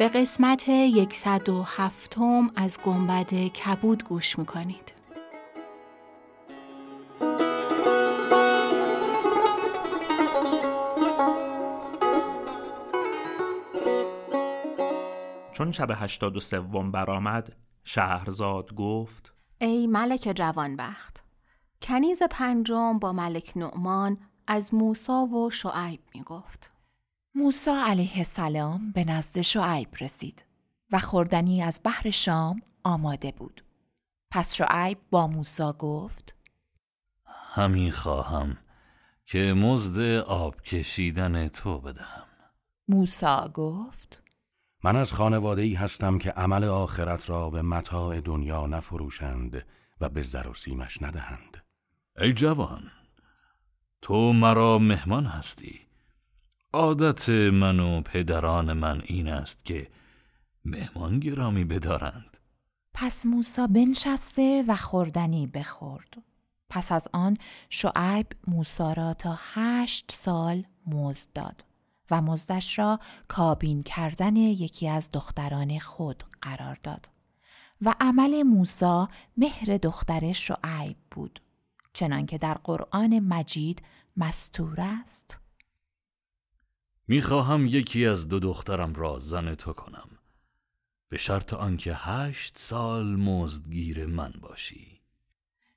به قسمت 107 از گنبد کبود گوش می‌کنید چون شب هشتاد و سوم برآمد شهرزاد گفت ای ملک جوانبخت کنیز پنجم با ملک نعمان از موسا و شعیب می گفت. موسا علیه السلام به نزد شعیب رسید و خوردنی از بحر شام آماده بود. پس شعیب با موسا گفت همین خواهم که مزد آب کشیدن تو بدهم. موسا گفت من از خانواده ای هستم که عمل آخرت را به متاع دنیا نفروشند و به زر و سیمش ندهند. ای جوان تو مرا مهمان هستی عادت من و پدران من این است که مهمان گرامی بدارند. پس موسا بنشسته و خوردنی بخورد. پس از آن شعیب موسا را تا هشت سال مزد داد و مزدش را کابین کردن یکی از دختران خود قرار داد و عمل موسا مهر دختر شعیب بود چنانکه در قرآن مجید مستور است. می‌خواهم یکی از دو دخترم را زن تو کنم. به شرط آنکه هشت سال مزدگیر من باشی.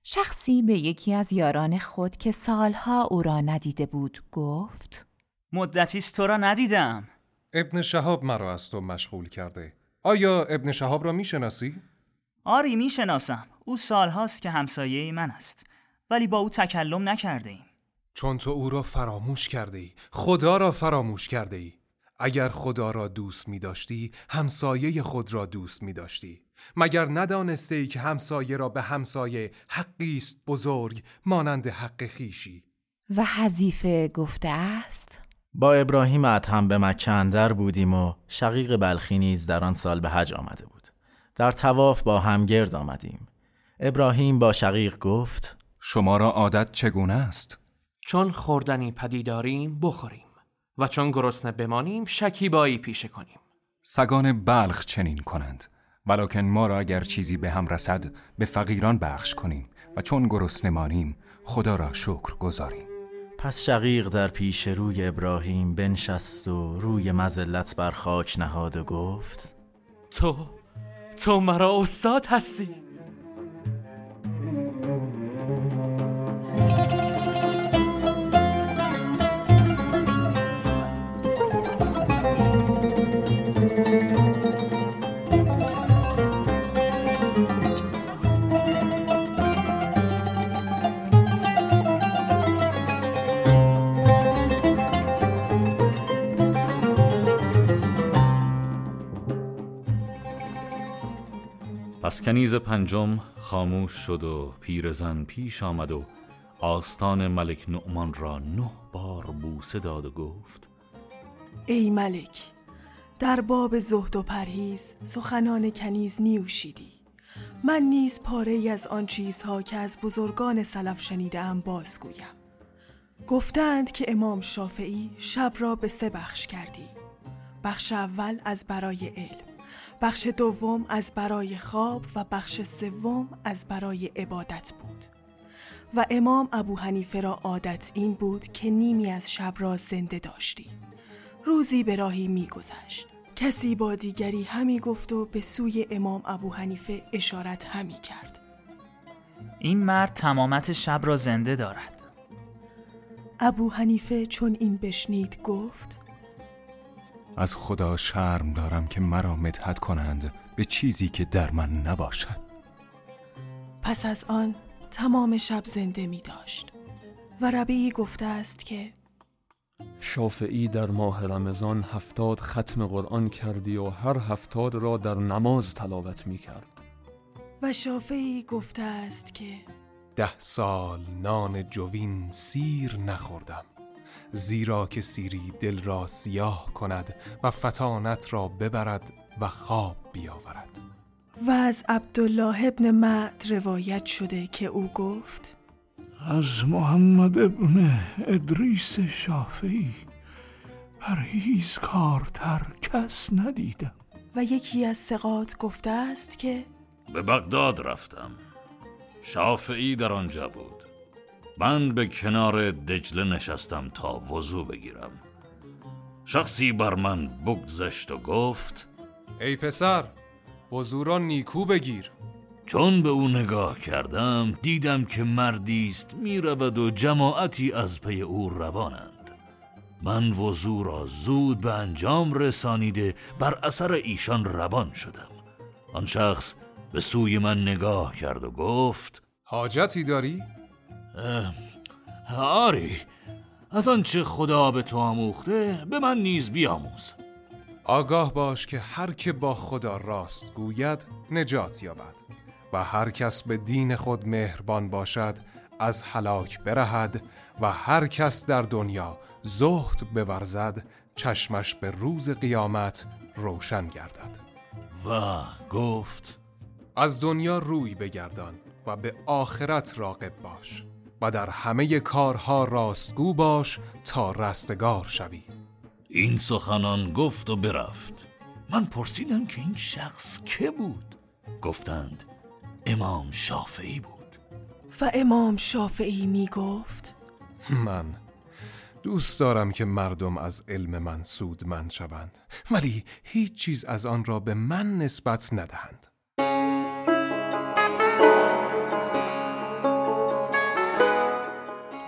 شخصی به یکی از یاران خود که سالها او را ندیده بود گفت مدتی تو را ندیدم. ابن شهاب مرا از تو مشغول کرده. آیا ابن شهاب را می‌شناسی؟ آری می‌شناسم. او سالهاست که همسایه من است ولی با او تکلم نکرده ایم. چون تو او را فراموش کرده ای خدا را فراموش کرده ای اگر خدا را دوست می داشتی همسایه خود را دوست می داشتی مگر ندانسته ای که همسایه را به همسایه حقی است بزرگ مانند حق خیشی و حذیفه گفته است؟ با ابراهیم ادهم به مکه اندر بودیم و شقیق بلخی نیز در آن سال به حج آمده بود. در تواف با هم گرد آمدیم. ابراهیم با شقیق گفت شما را عادت چگونه است؟ چون خوردنی پدیداریم بخوریم و چون گرسنه بمانیم شکیبایی پیشه کنیم. سگان بلخ چنین کنند ولکن ما را اگر چیزی به هم رسد به فقیران بخش کنیم و چون گرسنه مانیم خدا را شکر گذاریم. پس شقیق در پیش روی ابراهیم بنشست و روی مزلت بر خاک نهاد و گفت تو تو مرا استاد هستی. پس کنیز پنجم خاموش شد و پیرزن پیش آمد و آستان ملک نعمان را نه بار بوسه داد و گفت ای ملک در باب زهد و پرهیز سخنان کنیز نیوشیدی. من نیز پاره ای از آن چیزها که از بزرگان سلف شنیده ام بازگویم. گفتند که امام شافعی شب را به سه بخش کردی. بخش اول از برای علم. بخش دوم از برای خواب و بخش سوم از برای عبادت بود. و امام ابو حنیفه را عادت این بود که نیمی از شب را زنده داشتی. روزی به راهی میگذشت کسی با دیگری همی گفت و به سوی امام ابو حنیفه اشارت همی کرد. این مرد تمامت شب را زنده دارد. ابو حنیفه چون این بشنید گفت از خدا شرم دارم که مرا مدحت کنند به چیزی که در من نباشد. پس از آن تمام شب زنده می داشت و ربیعی گفته است که شافعی در ماه رمضان هفتاد ختم قرآن کردی و هر هفتاد را در نماز تلاوت می کرد. و شافعی گفته است که ده سال نان جوین سیر نخوردم. زیرا که سیری دل را سیاه کند و فتانت را ببرد و خواب بیاورد. و از عبدالله ابن معد روایت شده که او گفت از محمد ابن ادریس شافعی پرهیزکارتر کس ندیدم. و یکی از سقات گفته است که به بغداد رفتم. شافعی در آنجا بود. من به کنار دجله نشستم تا وضو بگیرم. شخصی بر من بگذشت و گفت ای پسر وضو را نیکو بگیر. چون به او نگاه کردم دیدم که مردی است می‌رود و جماعتی از پی او روانند. من وضو را زود به انجام رسانیده بر اثر ایشان روان شدم. آن شخص به سوی من نگاه کرد و گفت حاجتی داری؟ آری از آنچه خدا به تو آموخته به من نیز بیاموز. آگاه باش که هر که با خدا راست گوید نجات یابد. و هر کس به دین خود مهربان باشد از هلاک برهد. و هر کس در دنیا زهد بورزد چشمش به روز قیامت روشن گردد. و گفت از دنیا روی بگردان و به آخرت راقب باش. و در همه کارها راستگو باش تا رستگار شوی. این سخنان گفت و برفت. من پرسیدم که این شخص که بود؟ گفتند امام شافعی بود. و امام شافعی می گفت من دوست دارم که مردم از علم من سودمند شوند ولی هیچ چیز از آن را به من نسبت ندهند.